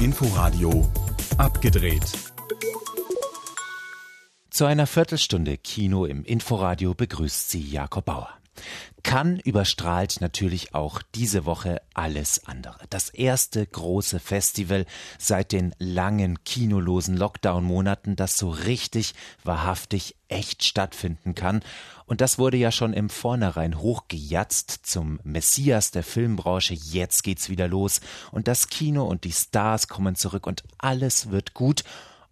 Inforadio abgedreht. Zu einer Viertelstunde Kino im Inforadio begrüßt sie Jakob Bauer. Kann überstrahlt natürlich auch diese Woche alles andere. Das erste große Festival seit den langen kinolosen Lockdown-Monaten, das so richtig, wahrhaftig, echt stattfinden kann. Und das wurde ja schon im Vornherein hochgejatzt zum Messias der Filmbranche. Jetzt geht's wieder los. Und das Kino und die Stars kommen zurück und alles wird gut.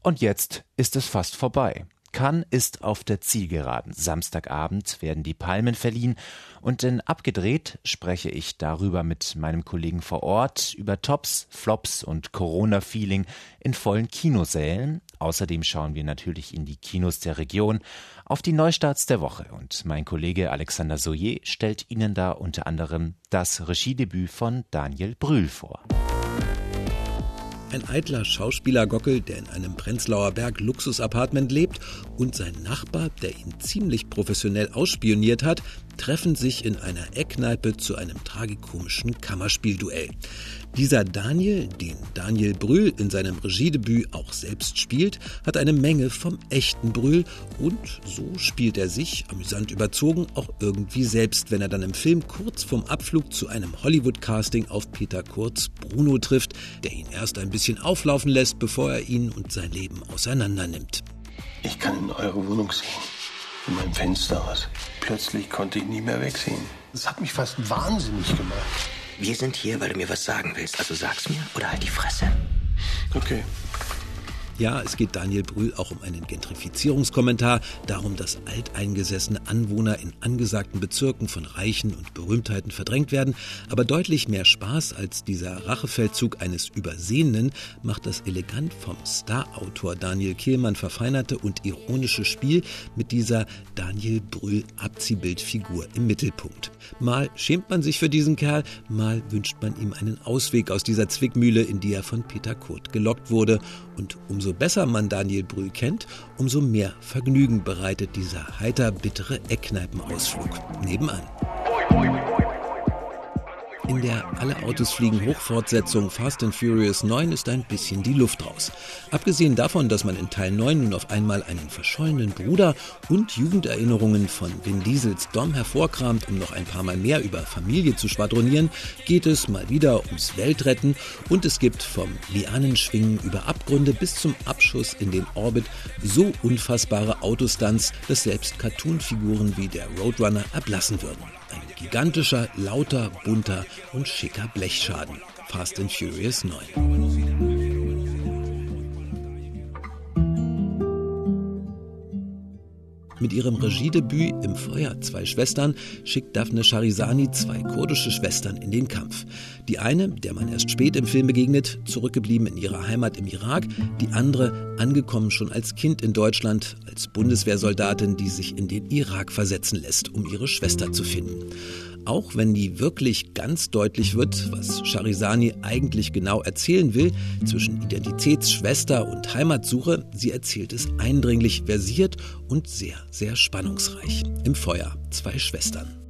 Und jetzt ist es fast vorbei. Cannes ist auf der Zielgeraden. Samstagabend werden die Palmen verliehen und in Abgedreht spreche ich darüber mit meinem Kollegen vor Ort über Tops, Flops und Corona-Feeling in vollen Kinosälen. Außerdem schauen wir natürlich in die Kinos der Region auf die Neustarts der Woche und mein Kollege Alexander Soyer stellt Ihnen da unter anderem das Regiedebüt von Daniel Brühl vor. Ein eitler Schauspielergockel, der in einem Prenzlauer Berg Luxusapartment lebt und sein Nachbar, der ihn ziemlich professionell ausspioniert hat, treffen sich in einer Eckkneipe zu einem tragikomischen Kammerspielduell. Dieser Daniel, den Daniel Brühl in seinem Regiedebüt auch selbst spielt, hat eine Menge vom echten Brühl und so spielt er sich, amüsant überzogen, auch irgendwie selbst, wenn er dann im Film kurz vorm Abflug zu einem Hollywood-Casting auf Peter Kurz Bruno trifft, der ihn erst ein bisschen auflaufen lässt, bevor er ihn und sein Leben auseinandernimmt. Ich kann in eure Wohnung sehen, in meinem Fenster aus. Plötzlich konnte ich nie mehr wegsehen. Das hat mich fast wahnsinnig gemacht. Wir sind hier, weil du mir was sagen willst. Also sag's mir oder halt die Fresse. Okay. Ja, es geht Daniel Brühl auch um einen Gentrifizierungskommentar, darum, dass alteingesessene Anwohner in angesagten Bezirken von Reichen und Berühmtheiten verdrängt werden. Aber deutlich mehr Spaß als dieser Rachefeldzug eines Übersehenen macht das elegant vom Starautor Daniel Kehlmann verfeinerte und ironische Spiel mit dieser Daniel Brühl Abziehbildfigur im Mittelpunkt. Mal schämt man sich für diesen Kerl, mal wünscht man ihm einen Ausweg aus dieser Zwickmühle, in die er von Peter Kurt gelockt wurde. Und umso besser man Daniel Brühl kennt, umso mehr Vergnügen bereitet dieser heiter bittere Eckkneipenausflug nebenan. In der Alle Autos fliegen Hochfortsetzung Fast and Furious 9 ist ein bisschen die Luft raus. Abgesehen davon, dass man in Teil 9 nun auf einmal einen verschollenen Bruder und Jugenderinnerungen von Vin Diesels Dom hervorkramt, um noch ein paar Mal mehr über Familie zu schwadronieren, geht es mal wieder ums Weltretten und es gibt vom Lianenschwingen über Abgründe bis zum Abschuss in den Orbit so unfassbare Autostunts, dass selbst Cartoonfiguren wie der Roadrunner erblassen würden. Ein gigantischer, lauter, bunter und schicker Blechschaden. Fast and Furious 9. Mit ihrem Regiedebüt Im Feuer zwei Schwestern schickt Daphne Charizani zwei kurdische Schwestern in den Kampf. Die eine, der man erst spät im Film begegnet, zurückgeblieben in ihrer Heimat im Irak, die andere angekommen schon als Kind in Deutschland, als Bundeswehrsoldatin, die sich in den Irak versetzen lässt, um ihre Schwester zu finden. Auch wenn nie wirklich ganz deutlich wird, was Charizani eigentlich genau erzählen will, zwischen Identitätsschwester und Heimatsuche, sie erzählt es eindringlich versiert und sehr, sehr spannungsreich. Im Feuer zwei Schwestern.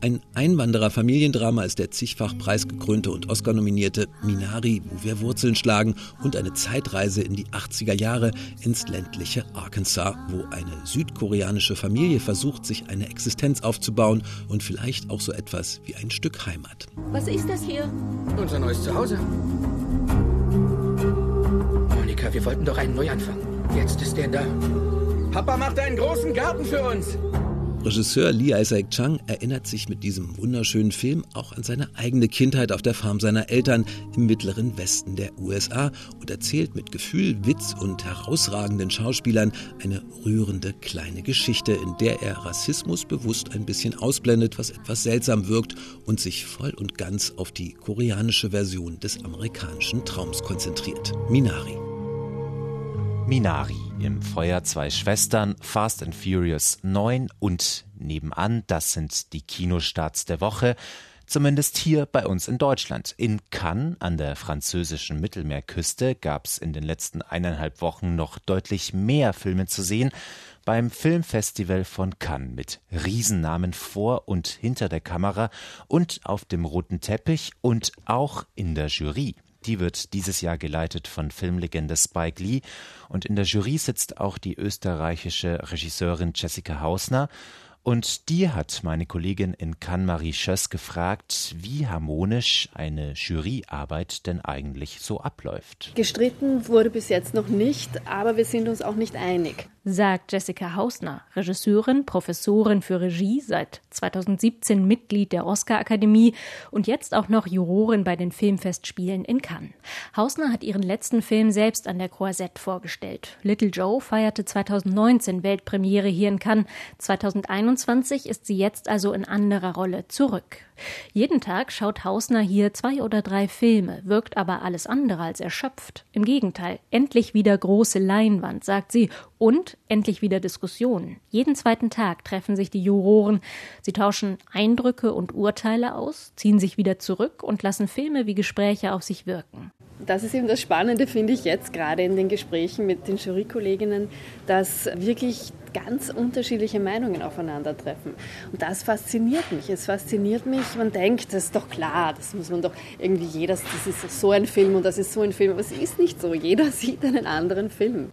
Ein Einwanderer-Familiendrama ist der zigfach preisgekrönte und Oscar-nominierte Minari, wo wir Wurzeln schlagen und eine Zeitreise in die 80er Jahre ins ländliche Arkansas, wo eine südkoreanische Familie versucht, sich eine Existenz aufzubauen und vielleicht auch so etwas wie ein Stück Heimat. Was ist das hier? Unser neues Zuhause. Monika, wir wollten doch einen Neuanfang. Jetzt ist der da. Papa macht einen großen Garten für uns. Regisseur Lee Isaac Chung erinnert sich mit diesem wunderschönen Film auch an seine eigene Kindheit auf der Farm seiner Eltern im mittleren Westen der USA und erzählt mit Gefühl, Witz und herausragenden Schauspielern eine rührende kleine Geschichte, in der er Rassismus bewusst ein bisschen ausblendet, was etwas seltsam wirkt und sich voll und ganz auf die koreanische Version des amerikanischen Traums konzentriert. Minari. Minari im Feuer zwei Schwestern, Fast and Furious 9 und nebenan, das sind die Kinostarts der Woche. Zumindest hier bei uns in Deutschland. In Cannes an der französischen Mittelmeerküste gab es in den letzten eineinhalb Wochen noch deutlich mehr Filme zu sehen. Beim Filmfestival von Cannes mit Riesennamen vor und hinter der Kamera und auf dem roten Teppich und auch in der Jury. Die wird dieses Jahr geleitet von Filmlegende Spike Lee. Und in der Jury sitzt auch die österreichische Regisseurin Jessica Hausner. Und die hat meine Kollegin in Cannes Marie Schöss gefragt, wie harmonisch eine Juryarbeit denn eigentlich so abläuft. Gestritten wurde bis jetzt noch nicht, aber wir sind uns auch nicht einig sagt Jessica Hausner, Regisseurin, Professorin für Regie, seit 2017 Mitglied der Oscar-Akademie und jetzt auch noch Jurorin bei den Filmfestspielen in Cannes. Hausner hat ihren letzten Film selbst an der Croisette vorgestellt. Little Joe feierte 2019 Weltpremiere hier in Cannes. 2021 ist sie jetzt also in anderer Rolle zurück. Jeden Tag schaut Hausner hier zwei oder drei Filme, wirkt aber alles andere als erschöpft. Im Gegenteil, endlich wieder große Leinwand, sagt sie, und endlich wieder Diskussionen. Jeden zweiten Tag treffen sich die Juroren. Sie tauschen Eindrücke und Urteile aus, ziehen sich wieder zurück und lassen Filme wie Gespräche auf sich wirken das ist eben das Spannende, finde ich jetzt gerade in den Gesprächen mit den Jurykolleginnen, dass wirklich ganz unterschiedliche Meinungen aufeinandertreffen. Und das fasziniert mich. Es fasziniert mich, man denkt, das ist doch klar, das muss man doch irgendwie jeder, das ist so ein Film und das ist so ein Film. Aber es ist nicht so. Jeder sieht einen anderen Film.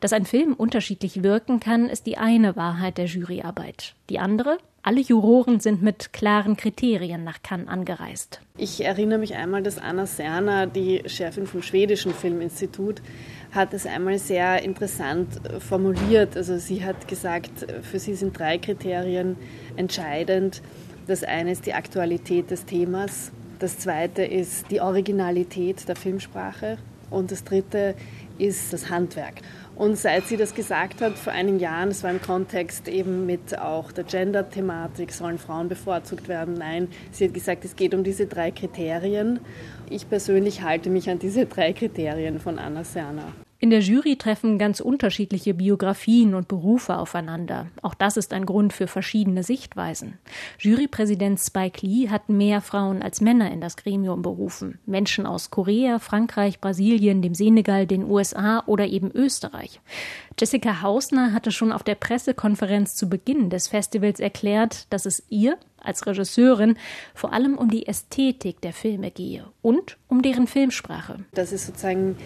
Dass ein Film unterschiedlich wirken kann, ist die eine Wahrheit der Juryarbeit. Die andere, alle Juroren sind mit klaren Kriterien nach Cannes angereist. Ich erinnere mich einmal, dass Anna Serna, die Chefin vom schwedischen Filminstitut, hat es einmal sehr interessant formuliert. Also sie hat gesagt, für sie sind drei Kriterien entscheidend. Das eine ist die Aktualität des Themas, das zweite ist die Originalität der Filmsprache und das dritte ist das Handwerk. Und seit sie das gesagt hat, vor einigen Jahren, es war im Kontext eben mit auch der Gender-Thematik, sollen Frauen bevorzugt werden? Nein, sie hat gesagt, es geht um diese drei Kriterien. Ich persönlich halte mich an diese drei Kriterien von Anna Serna. In der Jury treffen ganz unterschiedliche Biografien und Berufe aufeinander. Auch das ist ein Grund für verschiedene Sichtweisen. Jurypräsident Spike Lee hat mehr Frauen als Männer in das Gremium berufen. Menschen aus Korea, Frankreich, Brasilien, dem Senegal, den USA oder eben Österreich. Jessica Hausner hatte schon auf der Pressekonferenz zu Beginn des Festivals erklärt, dass es ihr als Regisseurin vor allem um die Ästhetik der Filme gehe und um deren Filmsprache. Das ist sozusagen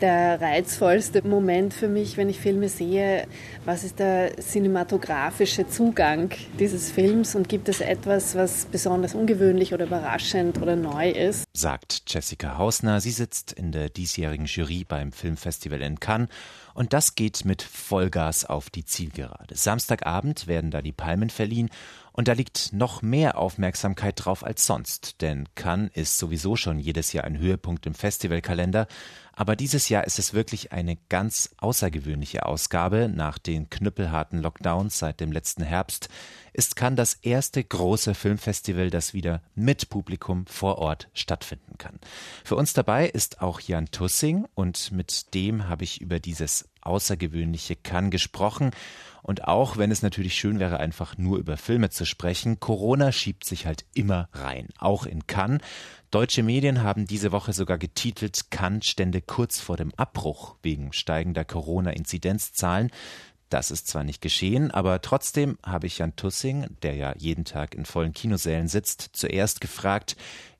der reizvollste Moment für mich, wenn ich Filme sehe. Was ist der cinematografische Zugang dieses Films und gibt es etwas, was besonders ungewöhnlich oder überraschend oder neu ist? Sagt Jessica Hausner. Sie sitzt in der diesjährigen Jury beim Filmfestival in Cannes und das geht mit Vollgas auf die Zielgerade. Samstagabend werden da die Palmen verliehen und da liegt noch mehr Aufmerksamkeit drauf als sonst, denn Cannes ist sowieso schon jedes Jahr ein Höhepunkt im Festivalkalender, aber dieses Jahr ist es wirklich eine ganz außergewöhnliche Ausgabe. Nach den knüppelharten Lockdowns seit dem letzten Herbst ist Cannes das erste große Filmfestival, das wieder mit Publikum vor Ort stattfinden kann. Für uns dabei ist auch Jan Tussing und mit dem habe ich über dieses außergewöhnliche Cannes gesprochen und auch wenn es natürlich schön wäre, einfach nur über Filme zu sprechen, Corona schiebt sich halt immer rein, auch in Cannes. Deutsche Medien haben diese Woche sogar getitelt, Cannes stände kurz vor dem Abbruch wegen steigender Corona-Inzidenzzahlen. Das ist zwar nicht geschehen, aber trotzdem habe ich Jan Tussing, der ja jeden Tag in vollen Kinosälen sitzt, zuerst gefragt,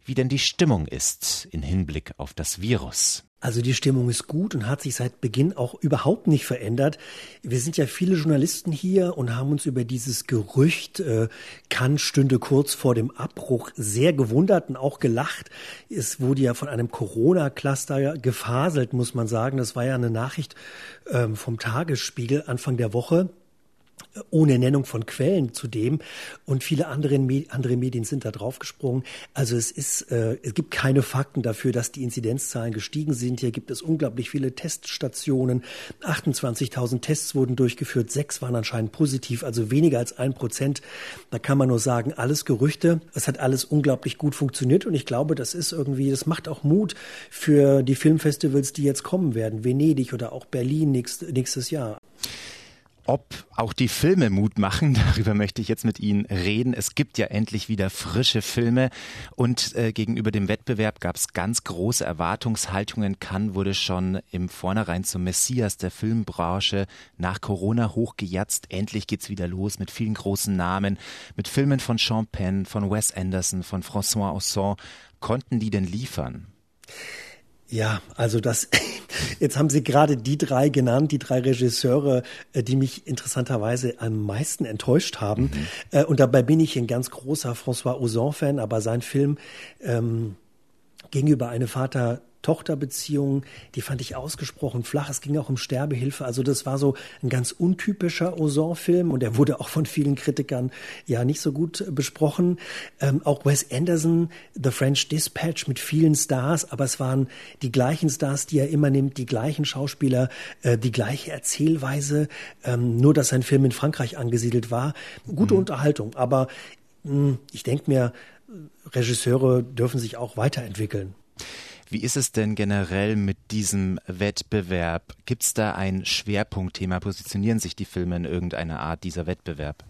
wie denn die Stimmung ist in Hinblick auf das Virus. Also die Stimmung ist gut und hat sich seit Beginn auch überhaupt nicht verändert. Wir sind ja viele Journalisten hier und haben uns über dieses Gerücht, äh, stünde kurz vor dem Abbruch, sehr gewundert und auch gelacht. Es wurde ja von einem Corona-Cluster gefaselt, muss man sagen. Das war ja eine Nachricht ähm, vom Tagesspiegel Anfang der Woche ohne Nennung von Quellen zudem und viele andere, andere Medien sind da draufgesprungen. Also es ist, äh, es gibt keine Fakten dafür, dass die Inzidenzzahlen gestiegen sind. Hier gibt es unglaublich viele Teststationen. 28.000 Tests wurden durchgeführt, sechs waren anscheinend positiv, also weniger als ein Prozent. Da kann man nur sagen, alles Gerüchte. Es hat alles unglaublich gut funktioniert und ich glaube, das ist irgendwie, das macht auch Mut für die Filmfestivals, die jetzt kommen werden, Venedig oder auch Berlin nächst, nächstes Jahr. Ob auch die Filme Mut machen. Darüber möchte ich jetzt mit Ihnen reden. Es gibt ja endlich wieder frische Filme und äh, gegenüber dem Wettbewerb gab es ganz große Erwartungshaltungen. Cannes wurde schon im Vornherein zum Messias der Filmbranche nach Corona hochgejatzt. Endlich geht's wieder los mit vielen großen Namen, mit Filmen von Sean Penn, von Wes Anderson, von François Ozon. Konnten die denn liefern? Ja, also das, jetzt haben Sie gerade die drei genannt, die drei Regisseure, äh, die mich interessanterweise am meisten enttäuscht haben. Mhm. Äh, und dabei bin ich ein ganz großer François Ozon-Fan, aber sein Film ähm, gegenüber eine Vater Tochterbeziehung, die fand ich ausgesprochen flach. Es ging auch um Sterbehilfe. Also das war so ein ganz untypischer Ozon-Film und er wurde auch von vielen Kritikern ja nicht so gut besprochen. Ähm, auch Wes Anderson, The French Dispatch mit vielen Stars, aber es waren die gleichen Stars, die er immer nimmt, die gleichen Schauspieler, äh, die gleiche Erzählweise, ähm, nur dass sein Film in Frankreich angesiedelt war. Gute mhm. Unterhaltung, aber mh, hm, ich denke mir, Regisseure dürfen sich auch weiterentwickeln. Wie ist es denn generell mit diesem Wettbewerb? Gibt es da ein Schwerpunktthema? Positionieren sich die Filme in irgendeiner Art dieser Wettbewerb?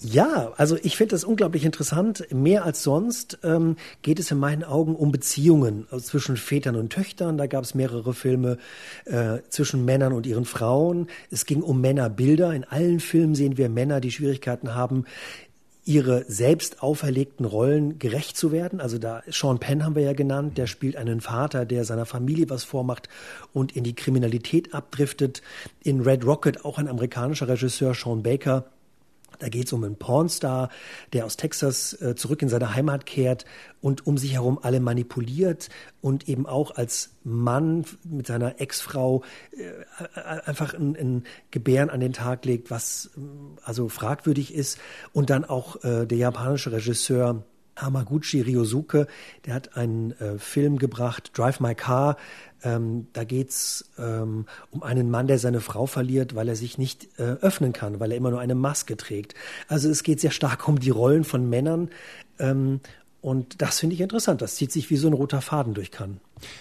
Ja, also ich finde das unglaublich interessant. Mehr als sonst ähm, geht es in meinen Augen um Beziehungen zwischen Vätern und Töchtern. Da gab es mehrere Filme äh, zwischen Männern und ihren Frauen. Es ging um Männerbilder. In allen Filmen sehen wir Männer, die Schwierigkeiten haben, ihre selbst auferlegten Rollen gerecht zu werden. Also da Sean Penn haben wir ja genannt, der spielt einen Vater, der seiner Familie was vormacht und in die Kriminalität abdriftet. In Red Rocket auch ein amerikanischer Regisseur, Sean Baker, da geht es um einen Pornstar, der aus Texas äh, zurück in seine Heimat kehrt und um sich herum alle manipuliert und eben auch als Mann mit seiner Ex-Frau äh, einfach ein, ein, Gebären an den Tag legt, was äh, also fragwürdig ist. Und dann auch äh, der japanische Regisseur Hamaguchi Ryosuke, der hat einen äh, Film gebracht, Drive My Car. Ähm, da geht's ähm, um einen Mann, der seine Frau verliert, weil er sich nicht äh, öffnen kann, weil er immer nur eine Maske trägt. Also es geht sehr stark um die Rollen von Männern. Ähm, und das finde ich interessant. Das zieht sich wie so ein roter Faden durch Cannes.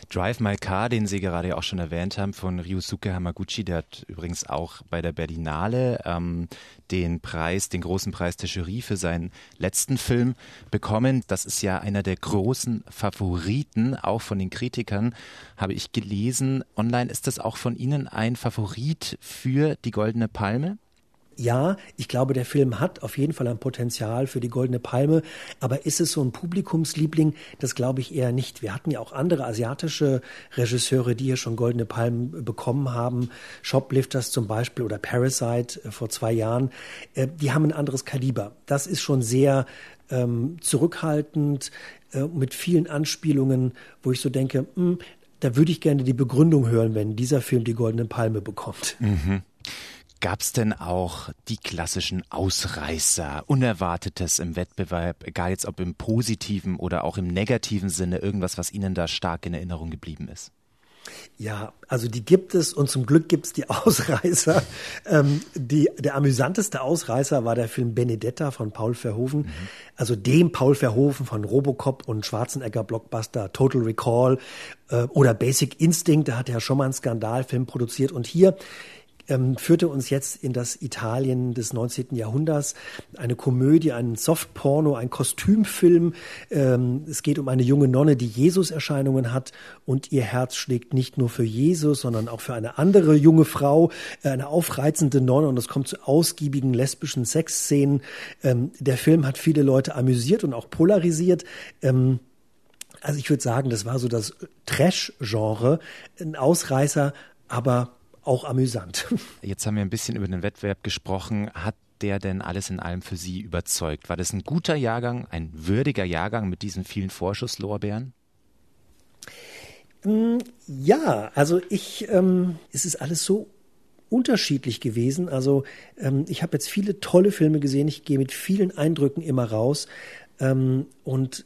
Drive My Car, den Sie gerade auch schon erwähnt haben, von Ryusuke Hamaguchi, der hat übrigens auch bei der Berlinale ähm, den Preis, den großen Preis der Jury für seinen letzten Film bekommen. Das ist ja einer der großen Favoriten, auch von den Kritikern, habe ich gelesen. Online ist das auch von Ihnen ein Favorit für die Goldene Palme? Ja, ich glaube, der Film hat auf jeden Fall ein Potenzial für die Goldene Palme, aber ist es so ein Publikumsliebling? Das glaube ich eher nicht. Wir hatten ja auch andere asiatische Regisseure, die hier schon Goldene Palmen bekommen haben. Shoplifters zum Beispiel oder Parasite äh, vor zwei Jahren. Äh, die haben ein anderes Kaliber. Das ist schon sehr ähm, zurückhaltend, äh, mit vielen Anspielungen, wo ich so denke, mh, hm, da würde ich gerne die Begründung hören, wenn dieser Film die Goldene Palme bekommt. Mhm. Gab es denn auch die klassischen Ausreißer, Unerwartetes im Wettbewerb, egal jetzt ob im positiven oder auch im negativen Sinne, irgendwas, was Ihnen da stark in Erinnerung geblieben ist? Ja, also die gibt es und zum Glück gibt es die Ausreißer. Ähm, die, der amüsanteste Ausreißer war der Film Benedetta von Paul Verhoeven, mhm. also dem Paul Verhoeven von Robocop und Schwarzenegger Blockbuster Total Recall äh, oder Basic Instinct, da hat er schon mal einen Skandalfilm produziert und hier ähm, führte uns jetzt in das Italien des 19. Jahrhunderts. Eine Komödie, ein Softporno, ein Kostümfilm. Ähm, es geht um eine junge Nonne, die Jesus-Erscheinungen hat und ihr Herz schlägt nicht nur für Jesus, sondern auch für eine andere junge Frau, äh, eine aufreizende Nonne und es kommt zu ausgiebigen lesbischen Sexszenen. Ähm, der Film hat viele Leute amüsiert und auch polarisiert. Ähm, also ich würde sagen, das war so das Trash-Genre, ein Ausreißer, aber auch amüsant. Jetzt haben wir ein bisschen über den Wettbewerb gesprochen. Hat der denn alles in allem für Sie überzeugt? War das ein guter Jahrgang, ein würdiger Jahrgang mit diesen vielen Vorschusslorbeeren? Mm, ja, also ich, ähm, es ist alles so unterschiedlich gewesen. Also ähm, ich habe jetzt viele tolle Filme gesehen. Ich gehe mit vielen Eindrücken immer raus. Ähm, und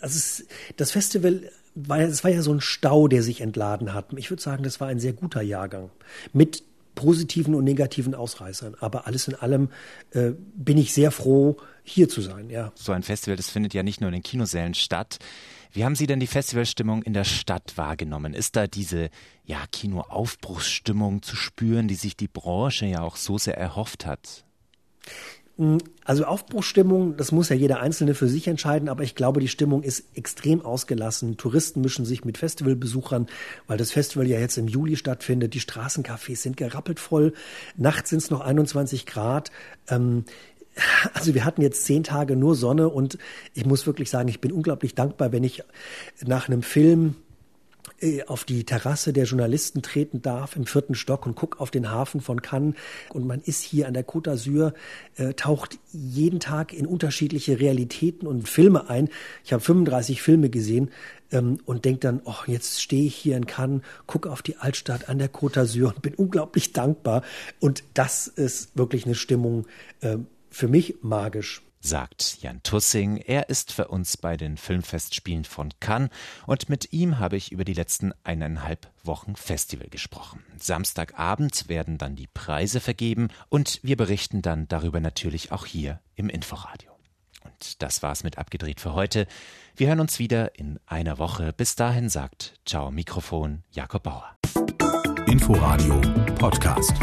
also es, das Festival war, es war ja so ein Stau, der sich entladen hat. Ich würde sagen, das war ein sehr guter Jahrgang mit positiven und negativen Ausreißern. Aber alles in allem äh, bin ich sehr froh, hier zu sein, ja. So ein Festival, das findet ja nicht nur in den Kinosälen statt. Wie haben Sie denn die Festivalstimmung in der Stadt wahrgenommen? Ist da diese ja, Kinoaufbruchsstimmung zu spüren, die sich die Branche ja auch so sehr erhofft hat? Hm, also Aufbruchsstimmung, das muss ja jeder Einzelne für sich entscheiden, aber ich glaube, die Stimmung ist extrem ausgelassen. Touristen mischen sich mit Festivalbesuchern, weil das Festival ja jetzt im Juli stattfindet. Die Straßencafés sind gerappelt voll. Nachts sind es noch 21 Grad. Ähm, also wir hatten jetzt zehn Tage nur Sonne und ich muss wirklich sagen, ich bin unglaublich dankbar, wenn ich nach einem Film äh, auf die Terrasse der Journalisten treten darf im vierten Stock und guck auf den Hafen von Cannes. Und man ist hier an der Côte d'Azur, äh, taucht jeden Tag in unterschiedliche Realitäten und Filme ein. Ich habe 35 Filme gesehen ähm, und denke dann, oh, jetzt stehe ich hier in Cannes, gucke auf die Altstadt an der Côte d'Azur und bin unglaublich dankbar. Und das ist wirklich eine Stimmung äh, für mich magisch sagt Jan Tussing. Er ist für uns bei den Filmfestspielen von Cannes und mit ihm habe ich über die letzten eineinhalb Wochen Festival gesprochen. Samstagabend werden dann die Preise vergeben und wir berichten dann darüber natürlich auch hier im Inforadio. Und das war's mit abgedreht für heute. Wir hören uns wieder in einer Woche. Bis dahin sagt Ciao Mikrofon Jakob Bauer. Inforadio Podcast.